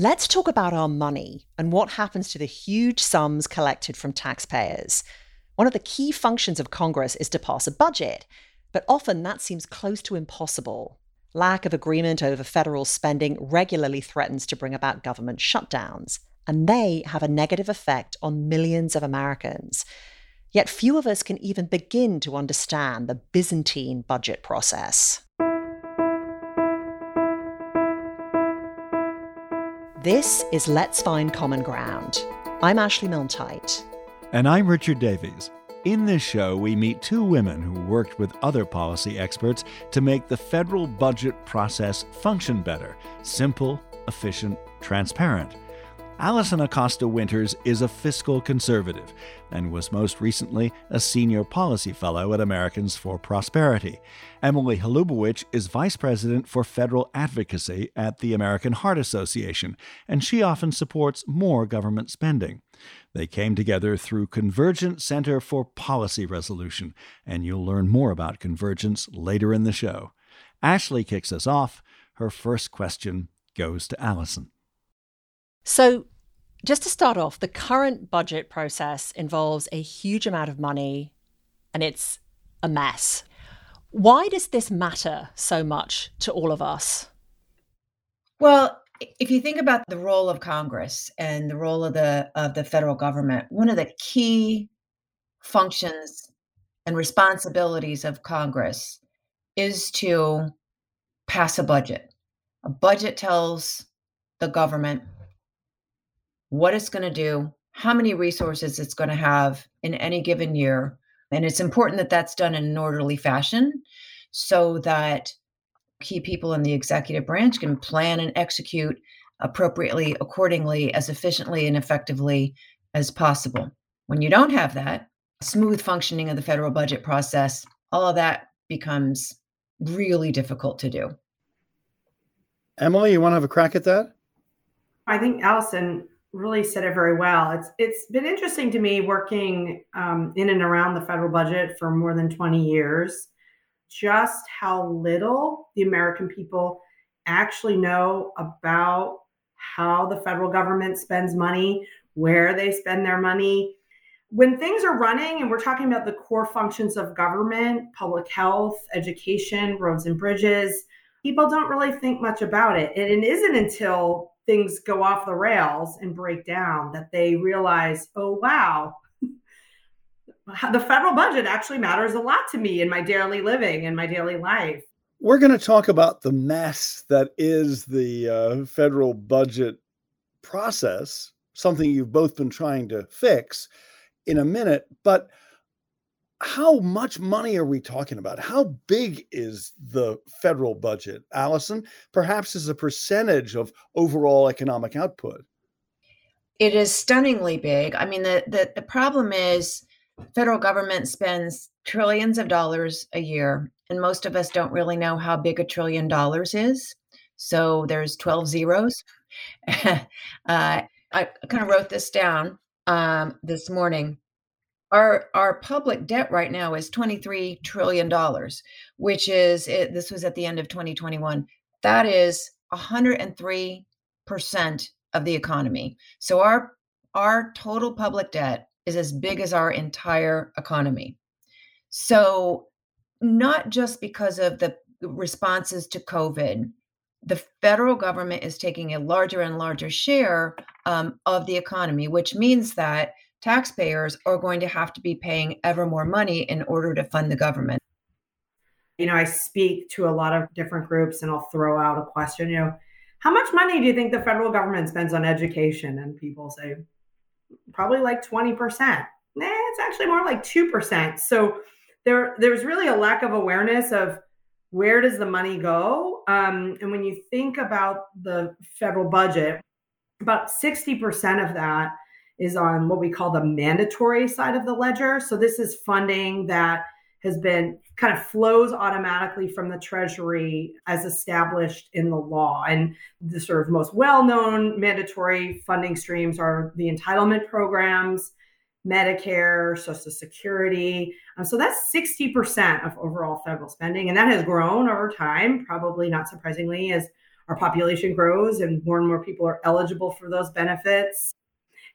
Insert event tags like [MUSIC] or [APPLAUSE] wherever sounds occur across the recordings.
Let's talk about our money and what happens to the huge sums collected from taxpayers. One of the key functions of Congress is to pass a budget, but often that seems close to impossible. Lack of agreement over federal spending regularly threatens to bring about government shutdowns, and they have a negative effect on millions of Americans. Yet few of us can even begin to understand the Byzantine budget process. This is Let's Find Common Ground. I'm Ashley milne And I'm Richard Davies. In this show, we meet two women who worked with other policy experts to make the federal budget process function better simple, efficient, transparent. Alison Acosta Winters is a fiscal conservative and was most recently a senior policy fellow at Americans for Prosperity. Emily Holubowich is vice president for federal advocacy at the American Heart Association, and she often supports more government spending. They came together through Convergence Center for Policy Resolution, and you'll learn more about Convergence later in the show. Ashley kicks us off. Her first question goes to Alison. So, just to start off, the current budget process involves a huge amount of money and it's a mess. Why does this matter so much to all of us? Well, if you think about the role of Congress and the role of the of the federal government, one of the key functions and responsibilities of Congress is to pass a budget. A budget tells the government what it's going to do, how many resources it's going to have in any given year. And it's important that that's done in an orderly fashion so that key people in the executive branch can plan and execute appropriately, accordingly, as efficiently and effectively as possible. When you don't have that, smooth functioning of the federal budget process, all of that becomes really difficult to do. Emily, you want to have a crack at that? I think Alison really said it very well. It's it's been interesting to me working um, in and around the federal budget for more than 20 years, just how little the American people actually know about how the federal government spends money, where they spend their money. When things are running, and we're talking about the core functions of government, public health, education, roads and bridges, people don't really think much about it. And it isn't until things go off the rails and break down that they realize, oh, wow, [LAUGHS] the federal budget actually matters a lot to me in my daily living and my daily life. We're going to talk about the mess that is the uh, federal budget process, something you've both been trying to fix in a minute. But how much money are we talking about? How big is the federal budget, Alison? Perhaps as a percentage of overall economic output. It is stunningly big. I mean, the, the, the problem is federal government spends trillions of dollars a year, and most of us don't really know how big a trillion dollars is. So there's 12 zeros. [LAUGHS] uh, I kind of wrote this down um, this morning our our public debt right now is 23 trillion dollars which is it, this was at the end of 2021 that is 103 percent of the economy. So our our total public debt is as big as our entire economy. So not just because of the responses to covid the federal government is taking a larger and larger share um, of the economy which means that taxpayers are going to have to be paying ever more money in order to fund the government. You know, I speak to a lot of different groups and I'll throw out a question, you know, how much money do you think the federal government spends on education? And people say, probably like 20%. Nah, it's actually more like 2%. So there, there's really a lack of awareness of where does the money go? Um, and when you think about the federal budget, about 60% of that is on what we call the mandatory side of the ledger. So this is funding that has been kind of flows automatically from the treasury as established in the law. And the sort of most well-known mandatory funding streams are the entitlement programs, Medicare, Social Security. Um, so that's 60% of overall federal spending. And that has grown over time, probably not surprisingly, as our population grows and more and more people are eligible for those benefits.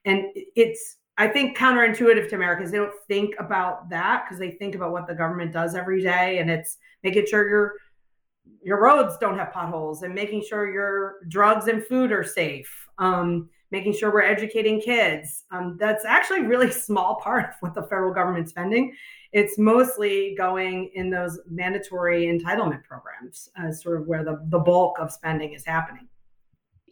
And it's, I think, counterintuitive to Americans. They don't think about that because they think about what the government does every day and it's making sure your your roads don't have potholes and making sure your drugs and food are safe. Um, making sure we're educating kids. Um, that's actually really [LAUGHS] small part of what the federal government's spending. It's mostly going in those mandatory entitlement programs, as sort of where the, the bulk of spending is happening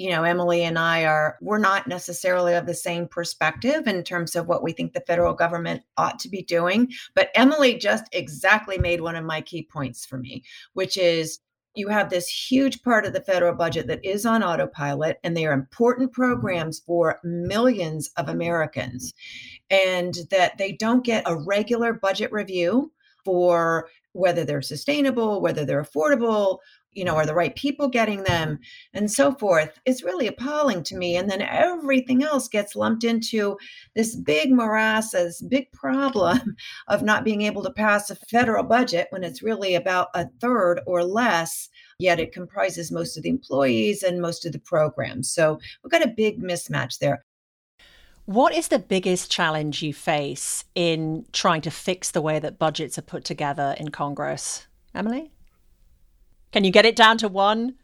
you know emily and i are we're not necessarily of the same perspective in terms of what we think the federal government ought to be doing but emily just exactly made one of my key points for me which is you have this huge part of the federal budget that is on autopilot, and they are important programs for millions of Americans, and that they don't get a regular budget review for whether they're sustainable, whether they're affordable, you know, are mm-hmm. the right people getting them, and so forth. It's really appalling to me. And then everything else gets lumped into this big morass, this big problem [LAUGHS] of not being able to pass a federal budget when it's really about a third or less, yet it comprises most of the employees and most of the programs. So we've got a big mismatch there. What is the biggest challenge you face in trying to fix the way that budgets are put together in Congress? Emily? Can you get it down to one?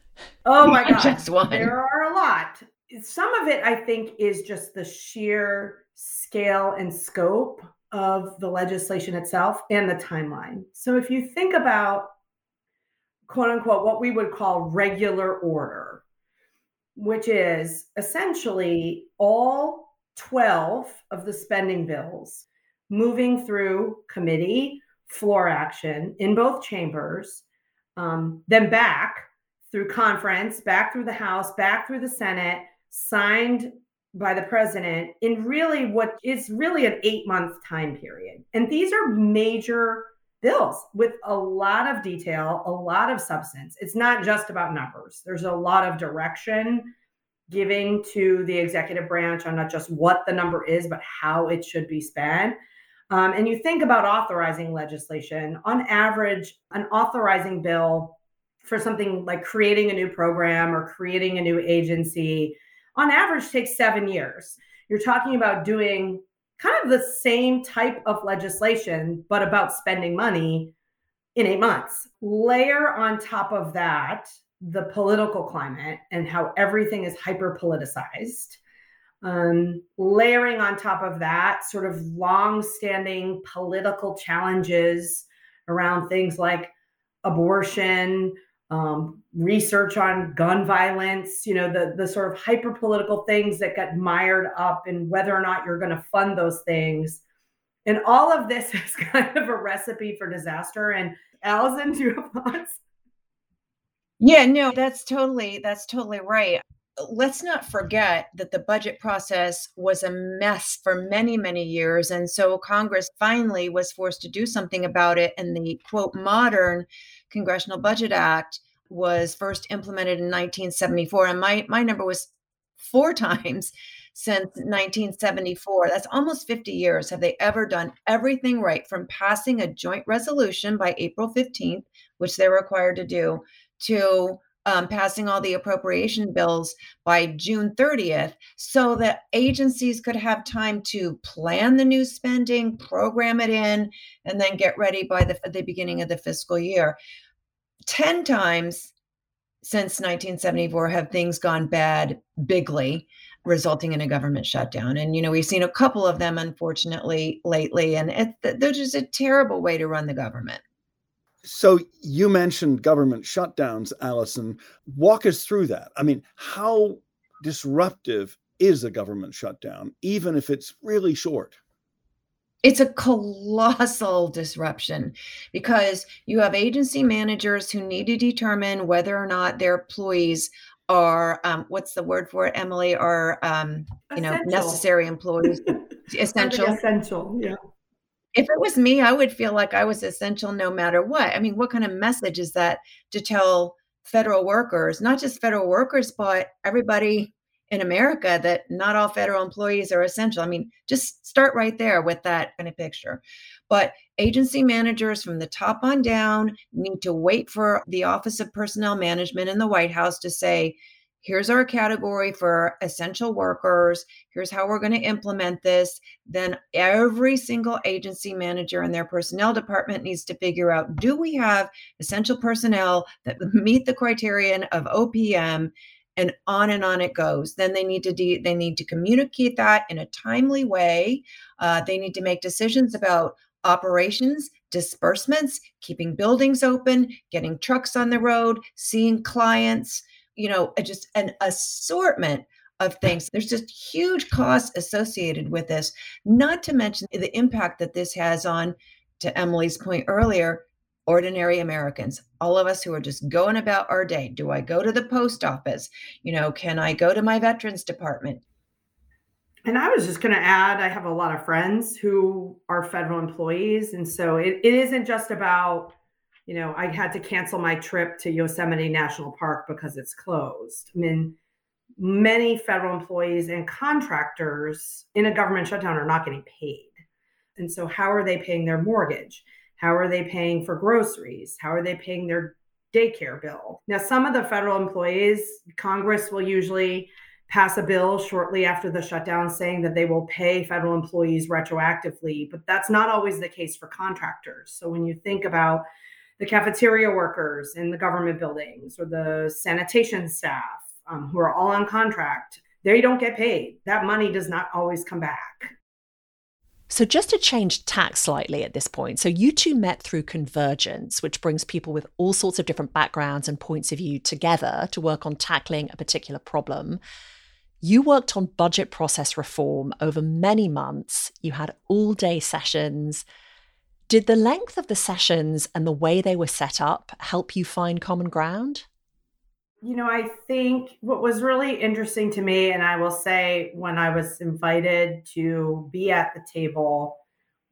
Oh my god, [LAUGHS] just one. There are a lot. Some of it, I think, is just the sheer scale and scope of the legislation itself and the timeline. So if you think about quote unquote what we would call regular order, which is essentially all 12 of the spending bills moving through committee floor action in both chambers um, then back through conference, back through the House, back through the Senate, signed by the president in really what is really an eight month time period. And these are major bills with a lot of detail, a lot of substance. It's not just about numbers, there's a lot of direction giving to the executive branch on not just what the number is, but how it should be spent. Um, and you think about authorizing legislation, on average, an authorizing bill for something like creating a new program or creating a new agency, on average, takes seven years. You're talking about doing kind of the same type of legislation, but about spending money in eight months. Layer on top of that the political climate and how everything is hyper politicized um, layering on top of that, sort of long-standing political challenges around things like abortion, um, research on gun violence, you know, the the sort of hyper political things that get mired up in whether or not you're going to fund those things. And all of this [LAUGHS] is kind of a recipe for disaster. And Alison, do you have thoughts? Yeah, no, that's totally that's totally right let's not forget that the budget process was a mess for many, many years. And so Congress finally was forced to do something about it. And the quote, modern Congressional Budget Act was first implemented in 1974. And my, my number was four [LAUGHS] times since 1974. That's almost 50 years. Have they ever done everything right from passing a joint resolution by April 15th, which they're required to do, to um, passing all the appropriation bills by June 30th so that agencies could have time to plan the new spending, program it in, and then get ready by the, the beginning of the fiscal year. 10 times since 1974 have things gone bad bigly resulting in a government shutdown and you know we've seen a couple of them unfortunately lately and it, they're just a terrible way to run the government so you mentioned government shutdowns, Alison. Walk us through that. I mean, how disruptive is a government shutdown, even if it's really short? It's a colossal disruption because you have agency managers who need to determine whether or not their employees are um, what's the word for it, Emily? Are um, you know necessary employees? [LAUGHS] essential. essential. Yeah if it was me, I would feel like I was essential no matter what. I mean, what kind of message is that to tell federal workers, not just federal workers, but everybody in America that not all federal employees are essential. I mean, just start right there with that kind of picture. But agency managers from the top on down need to wait for the Office of Personnel Management in the White House to say, here's our category for essential workers. Here's how we're going to implement this. Then every single agency manager in their personnel department needs to figure out do we have essential personnel that [LAUGHS] meet the criterion of OPM? and on and on it goes then they need to de- they need to communicate that in a timely way uh, they need to make decisions about operations disbursements keeping buildings open getting trucks on the road seeing clients you know just an assortment of things there's just huge costs associated with this not to mention the impact that this has on to emily's point earlier ordinary Americans, all of us who are just going about our day. Do I go to the post office? You know, can I go to my veterans department? And I was just going to add, I have a lot of friends who are federal employees. And so it, it isn't just about, you know, I had to cancel my trip to Yosemite National Park because it's closed. I mean, many federal employees and contractors in a government shutdown are not getting paid. And so, how are they paying their mortgage? How are they paying for groceries? How are they paying their daycare bill? Now, some of the federal employees, Congress will usually pass a bill shortly after the shutdown saying that they will pay federal employees retroactively, but that's not always the case for contractors. So when you think about the cafeteria workers in the government buildings or the sanitation staff um, who are all on contract, they don't get paid. That money does not always come back. So, just to change tack slightly at this point, so you two met through Convergence, which brings people with all sorts of different backgrounds and points of view together to work on tackling a particular problem. You worked on budget process reform over many months. You had all day sessions. Did the length of the sessions and the way they were set up help you find common ground? You know, I think what was really interesting to me, and I will say when I was invited to be at the table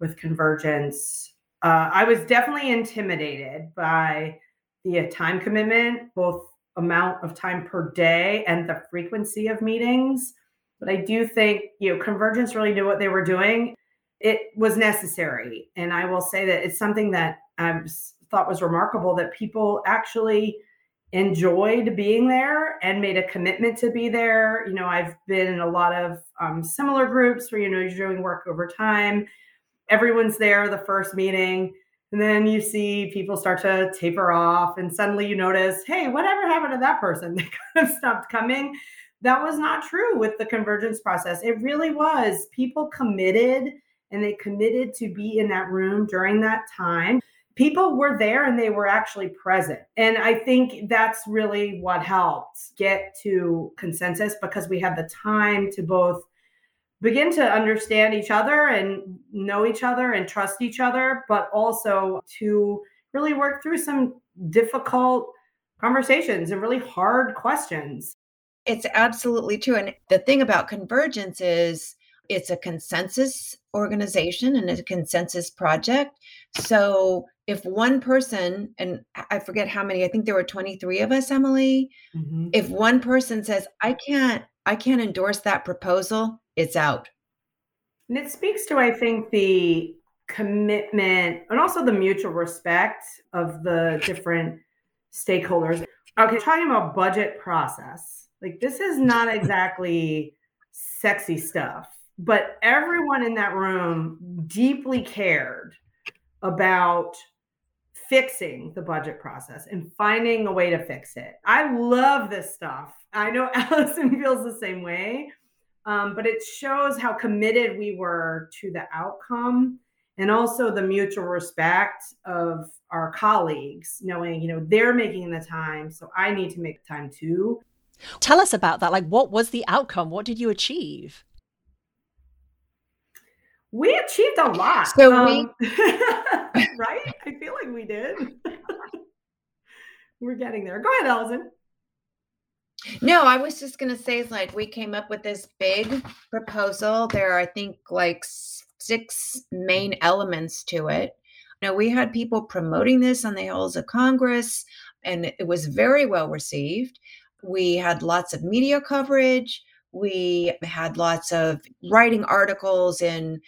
with Convergence, uh, I was definitely intimidated by the time commitment, both amount of time per day and the frequency of meetings. But I do think, you know, Convergence really knew what they were doing. It was necessary. And I will say that it's something that I thought was remarkable that people actually enjoyed being there and made a commitment to be there. You know, I've been in a lot of um, similar groups where, you know, you're doing work over time. Everyone's there the first meeting. And then you see people start to taper off, and suddenly you notice, hey, whatever happened to that person? [LAUGHS] They kind of stopped coming. That was not true with the convergence process. It really was. People committed and they committed to be in that room during that time people were there and they were actually present. And I think that's really what helped get to consensus because we had the time to both begin to understand each other and know each other and trust each other, but also to really work through some difficult conversations and really hard questions. It's absolutely true. And the thing about convergence is it's a consensus organization and a consensus project. So if one person, and I forget how many, I think there were 23 of us, Emily, mm-hmm. if one person says, I can't, I can't endorse that proposal, it's out. And it speaks to, I think, the commitment and also the mutual respect of the different stakeholders. Okay, talking about budget process. Like this is not exactly sexy stuff but everyone in that room deeply cared about fixing the budget process and finding a way to fix it. I love this stuff. I know [LAUGHS] Alison feels the same way, um, but it shows how committed we were to the outcome and also the mutual respect of our colleagues, knowing, you know, they're making the time, so I need to make time too. Tell us about that. Like, what was the outcome? What did you achieve? We achieved a lot. So um, we, [LAUGHS] right? I feel like we did. [LAUGHS] We're getting there. Go ahead, Alison. No, I was just going to say, like, we came up with this big proposal. There are, I think, like six main elements to it. Now, we had people promoting this on the halls of Congress, and it was very well received. We had lots of media coverage We had lots of writing articles in,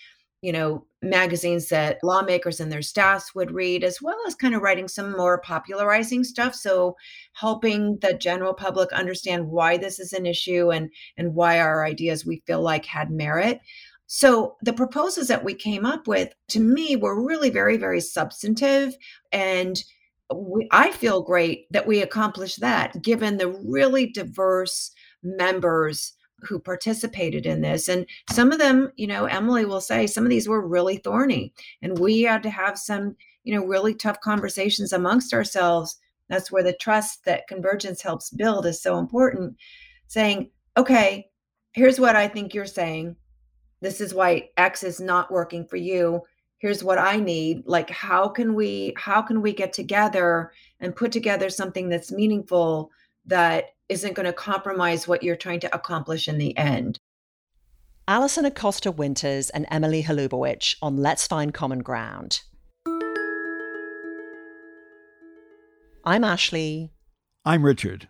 you know, magazines that lawmakers and their staffs would read, as well as kind of writing some more popularizing stuff. So helping the general public understand why this is an issue and and why our ideas we feel like had merit. So the proposals that we came up with to me were really very, very substantive. And we, I feel great that we accomplished that given the really diverse members who participated in this. And some of them, you know, Emily will say some of these were really thorny. And we had to have some, you know, really tough conversations amongst ourselves. That's where the trust that convergence helps build is so important. Saying, okay, here's what I think you're saying. This is why X is not working for you. Here's what I need. Like, how can we, how can we get together and put together something that's meaningful that isn't going to compromise what you're trying to accomplish in the end. Alison Acosta Winters and Emily Holubowich on Let's Find Common Ground. I'm Ashley. I'm Richard.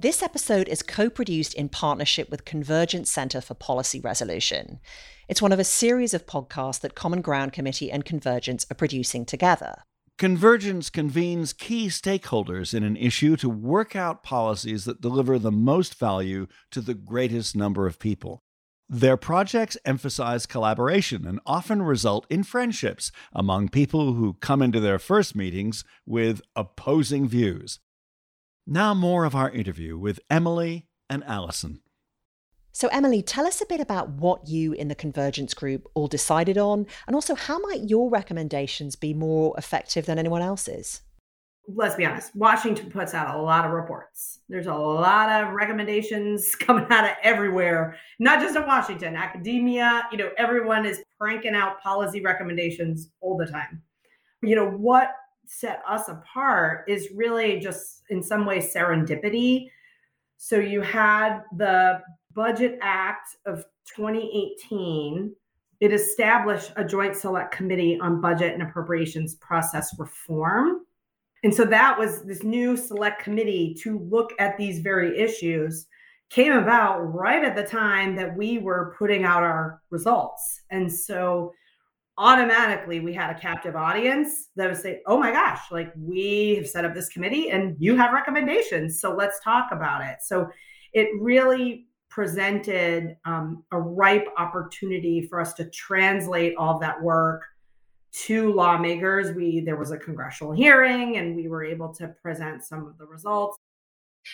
This episode is co produced in partnership with Convergence Center for Policy Resolution. It's one of a series of podcasts that Common Ground Committee and Convergence are producing together. Convergence convenes key stakeholders in an issue to work out policies that deliver the most value to the greatest number of people. Their projects emphasize collaboration and often result in friendships among people who come into their first meetings with opposing views. Now, more of our interview with Emily and Alison. So, Emily, tell us a bit about what you in the Convergence Group all decided on, and also how might your recommendations be more effective than anyone else's? Let's be honest, Washington puts out a lot of reports. There's a lot of recommendations [LAUGHS] coming out of everywhere, not just in Washington, academia, you know, everyone is cranking out policy recommendations all the time. You know, what set us apart is really just in some ways serendipity. So you had the Budget Act of 2018, it established a joint select committee on budget and appropriations process reform. And so that was this new select committee to look at these very issues came about right at the time that we were putting out our results. And so automatically we had a captive audience that would say, Oh my gosh, like we have set up this committee and you have recommendations. So let's talk about it. So it really presented um, a ripe opportunity for us to translate all of that work to lawmakers. We there was a congressional hearing, and we were able to present some of the results.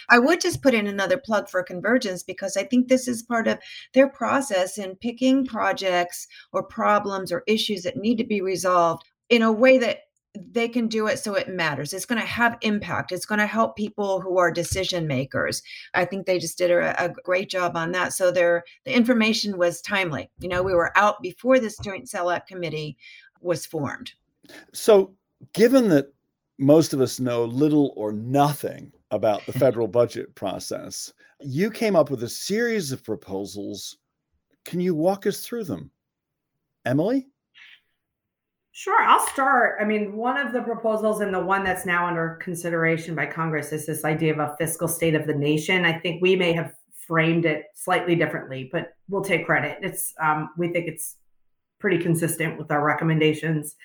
I would just put in another plug for Convergence because I think this is part of their process in picking projects or problems or issues that need to be resolved in a way that they can do it so it matters. It's going to have impact. It's going to help people who are decision makers. I think they just did a, a, great job on that. So their the information was timely. You know, we were out before this joint select committee was formed. So, given that most of us know little or nothing about the [LAUGHS] federal budget process, you came up with a series of proposals. Can you walk us through them? Emily? Sure, I'll start. I mean, one of the proposals and the one that's now under consideration by Congress is this idea of a fiscal state of the nation. I think we may have framed it slightly differently, but we'll take credit. It's um, we think it's pretty consistent with our recommendations,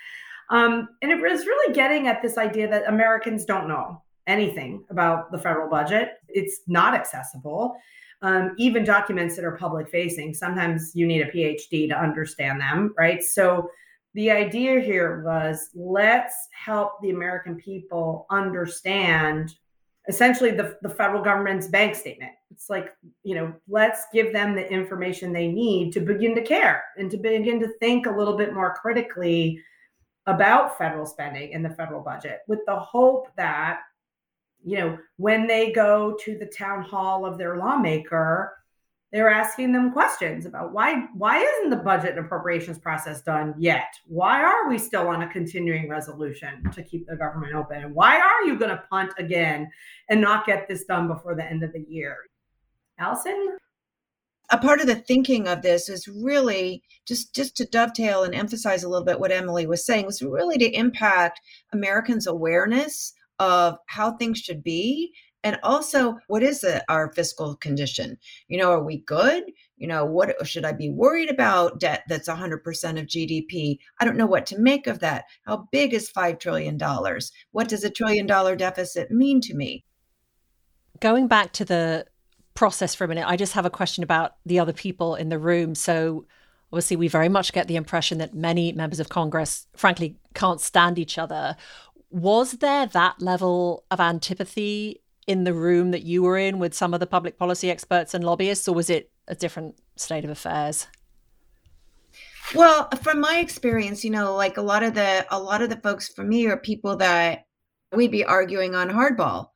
um, and it was really getting at this idea that Americans don't know anything about the federal budget. It's not accessible. Um, even documents that are public facing, sometimes you need a PhD to understand them, right? So the idea here was let's help the American people understand essentially the, the federal government's bank statement. It's like, you know, let's give them the information they need to begin to care and to begin to think a little bit more critically about federal spending in the federal budget with the hope that, you know, when they go to the town hall of their lawmaker, they were asking them questions about why why isn't the budget and appropriations process done yet? Why are we still on a continuing resolution to keep the government open? And why are you going to punt again and not get this done before the end of the year? Alison? A part of the thinking of this is really just just to dovetail and emphasize a little bit what emily was saying was really to impact americans awareness of how things should be And also, what is the, our fiscal condition? You know, are we good? You know, what uh, should I be worried about? Debt that's 100% of GDP. I don't know what to make of that. How big is $5 trillion? What does a trillion dollar deficit mean to me? Going back to the process for a minute, I just have a question about the other people in the room. So, obviously, we very much get the impression that many members of Congress, frankly, can't stand each other. Was there that level of antipathy in the room that you were in with some of the public policy experts and lobbyists, or was it a different state of affairs? Well, from my experience, you know, like a lot of the a lot of the folks for me are people that we'd be arguing on hardball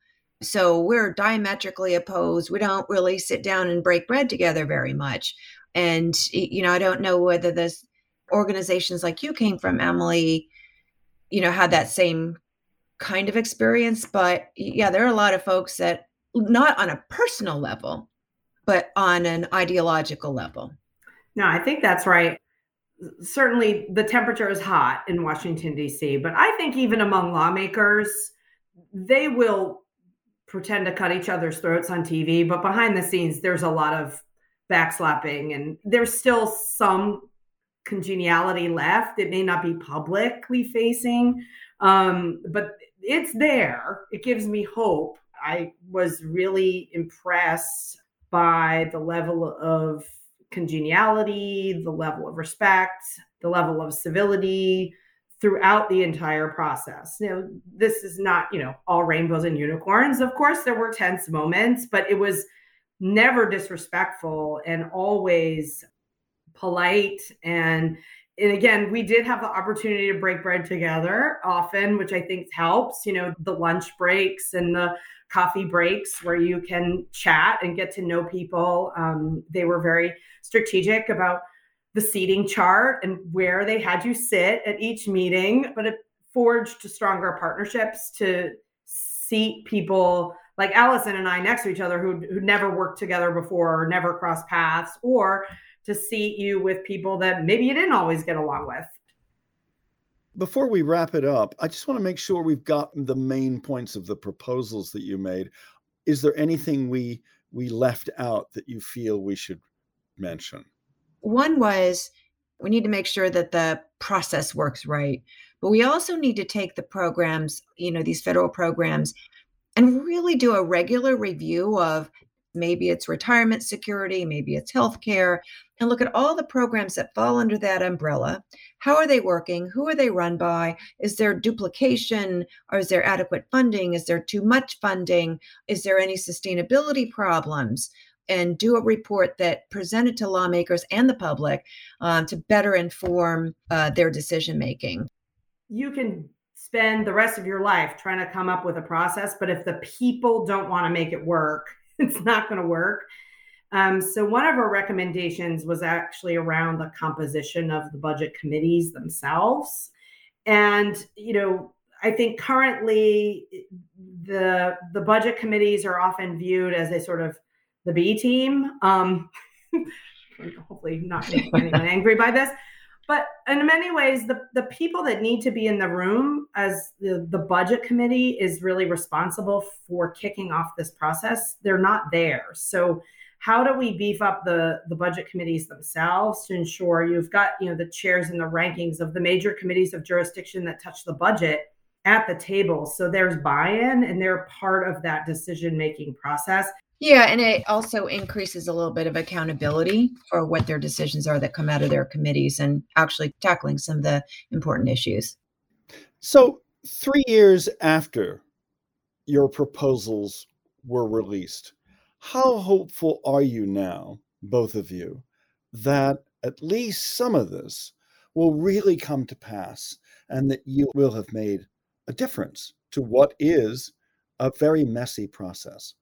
so we're diametrically opposed. We don't really sit down and break bread together very much. And, you know, I don't know whether this organizations like you came from, Emily, you know, had that same kind of experience. But yeah, there are a lot of folks that not on a personal level, but on an ideological level. No, I think that's right. Certainly the temperature is hot in Washington, D.C., but I think even among lawmakers, they will pretend to cut each other's throats on TV, but behind the scenes, there's a lot of backslapping and there's still some congeniality left. It may not be publicly facing, um, but it's there. It gives me hope. I was really impressed by the level of congeniality, the level of respect, the level of civility, throughout the entire process. Know, this is not, you know, all rainbows and unicorns. Of course, there were tense moments, but it was never disrespectful and always polite and and again we did have the opportunity to break bread together often which i think helps you know the lunch breaks and the coffee breaks where you can chat and get to know people. Um, they were very strategic about the seating chart and where they had you sit at each meeting, but it forged stronger partnerships to seat people like Alison and I next to each other who who never worked together before or never crossed paths, or to seat you with people that maybe you didn't always get along with. Before we wrap it up, I just want to make sure we've got the main points of the proposals that you made. Is there anything we we left out that you feel we should mention? One was we need to make sure that the process works right. But we also need to take the programs, you know, these federal programs, and really do a regular review of maybe it's retirement security, maybe it's healthcare, and look at all the programs that fall under that umbrella. How are they working? Who are they run by? Is there duplication? Or is there adequate funding? Is there too much funding? Is there any sustainability problems? and do a report that presented to lawmakers and the public um, to better inform uh, their decision making. You can spend the rest of your life trying to come up with a process, but if the people don't want to make it work, [LAUGHS] it's not going to work. Um, so, one of our recommendations was actually around the composition of the budget committees themselves. And, you know, I think currently the the budget committees are often viewed as a sort of the B team. Um, [LAUGHS] hopefully, not anyone angry by this. But in many ways, the, the people that need to be in the room as the, the budget committee is really responsible for kicking off this process. They're not there. So how do we beef up the, the budget committees themselves to ensure you've got you know the chairs and the rankings of the major committees of jurisdiction that touch the budget at the table so there's buy-in and they're part of that decision making process yeah, and it also increases a little bit of accountability for what their decisions are that come out of their committees and actually tackling some of the important issues. So, three years after your proposals were released, how hopeful are you now, both of you, that at least some of this will really come to pass and that you will have made a difference to what is a very messy process?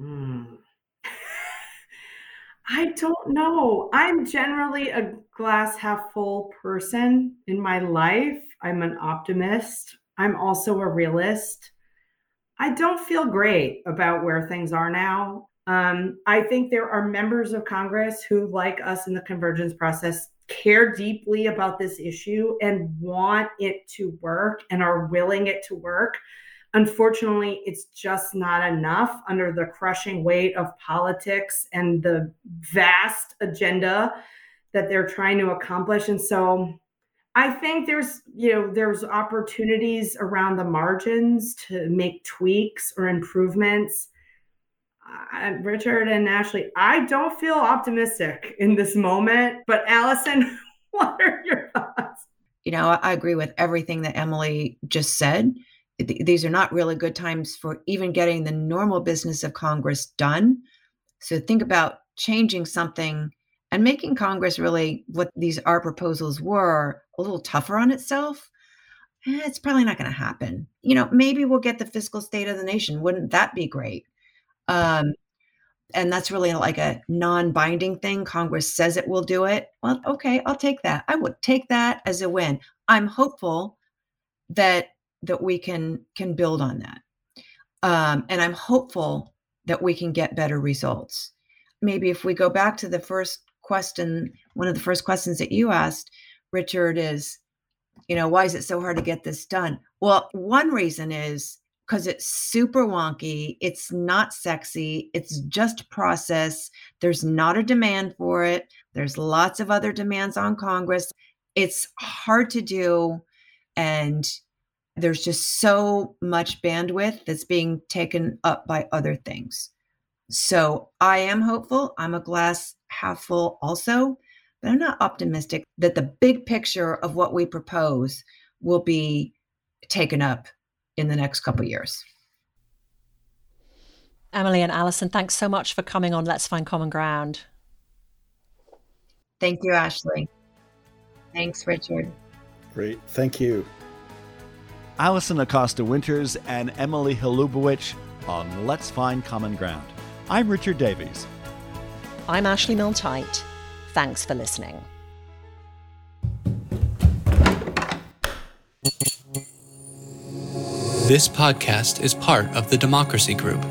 Mm. [LAUGHS] I don't know. I'm generally a glass half full person in my life. I'm an optimist. I'm also a realist. I don't feel great about where things are now. Um, I think there are members of Congress who, like us in the convergence process, care deeply about this issue and want it to work and are willing it to work. Unfortunately, it's just not enough under the crushing weight of politics and the vast agenda that they're trying to accomplish. And so I think there's, you know, there's opportunities around the margins to make tweaks or improvements. Uh, Richard and Ashley, I don't feel optimistic in this moment, but Alison, [LAUGHS] what are your thoughts? You know, I agree with everything that Emily just said. These are not really good times for even getting the normal business of Congress done. So think about changing something and making Congress really what these our proposals were a little tougher on itself. Eh, it's probably not going to happen. You know, maybe we'll get the fiscal state of the nation. Wouldn't that be great? Um, and that's really like a non-binding thing. Congress says it will do it. Well, okay, I'll take that. I would take that as a win. I'm hopeful that that we can can build on that, um, and I'm hopeful that we can get better results. Maybe if we go back to the first question, one of the first questions that you asked, Richard, is, you know, why is it so hard to get this done? Well, one reason is because it's super wonky. It's not sexy. It's just process. There's not a demand for it. There's lots of other demands on Congress. It's hard to do. And there's just so much bandwidth that's being taken up by other things. So I am hopeful. I'm a glass half full also, but I'm not optimistic that the big picture of what we propose will be taken up in the next couple years. Emily and Allison, thanks so much for coming on Let's Find Common Ground. Thank you, Ashley. Thanks, Richard. Great. Thank you. Alison Acosta Winters and Emily Holubowich on Let's Find Common Ground. I'm Richard Davies. I'm Ashley Milne Thanks for listening. This podcast is part of the Democracy Group.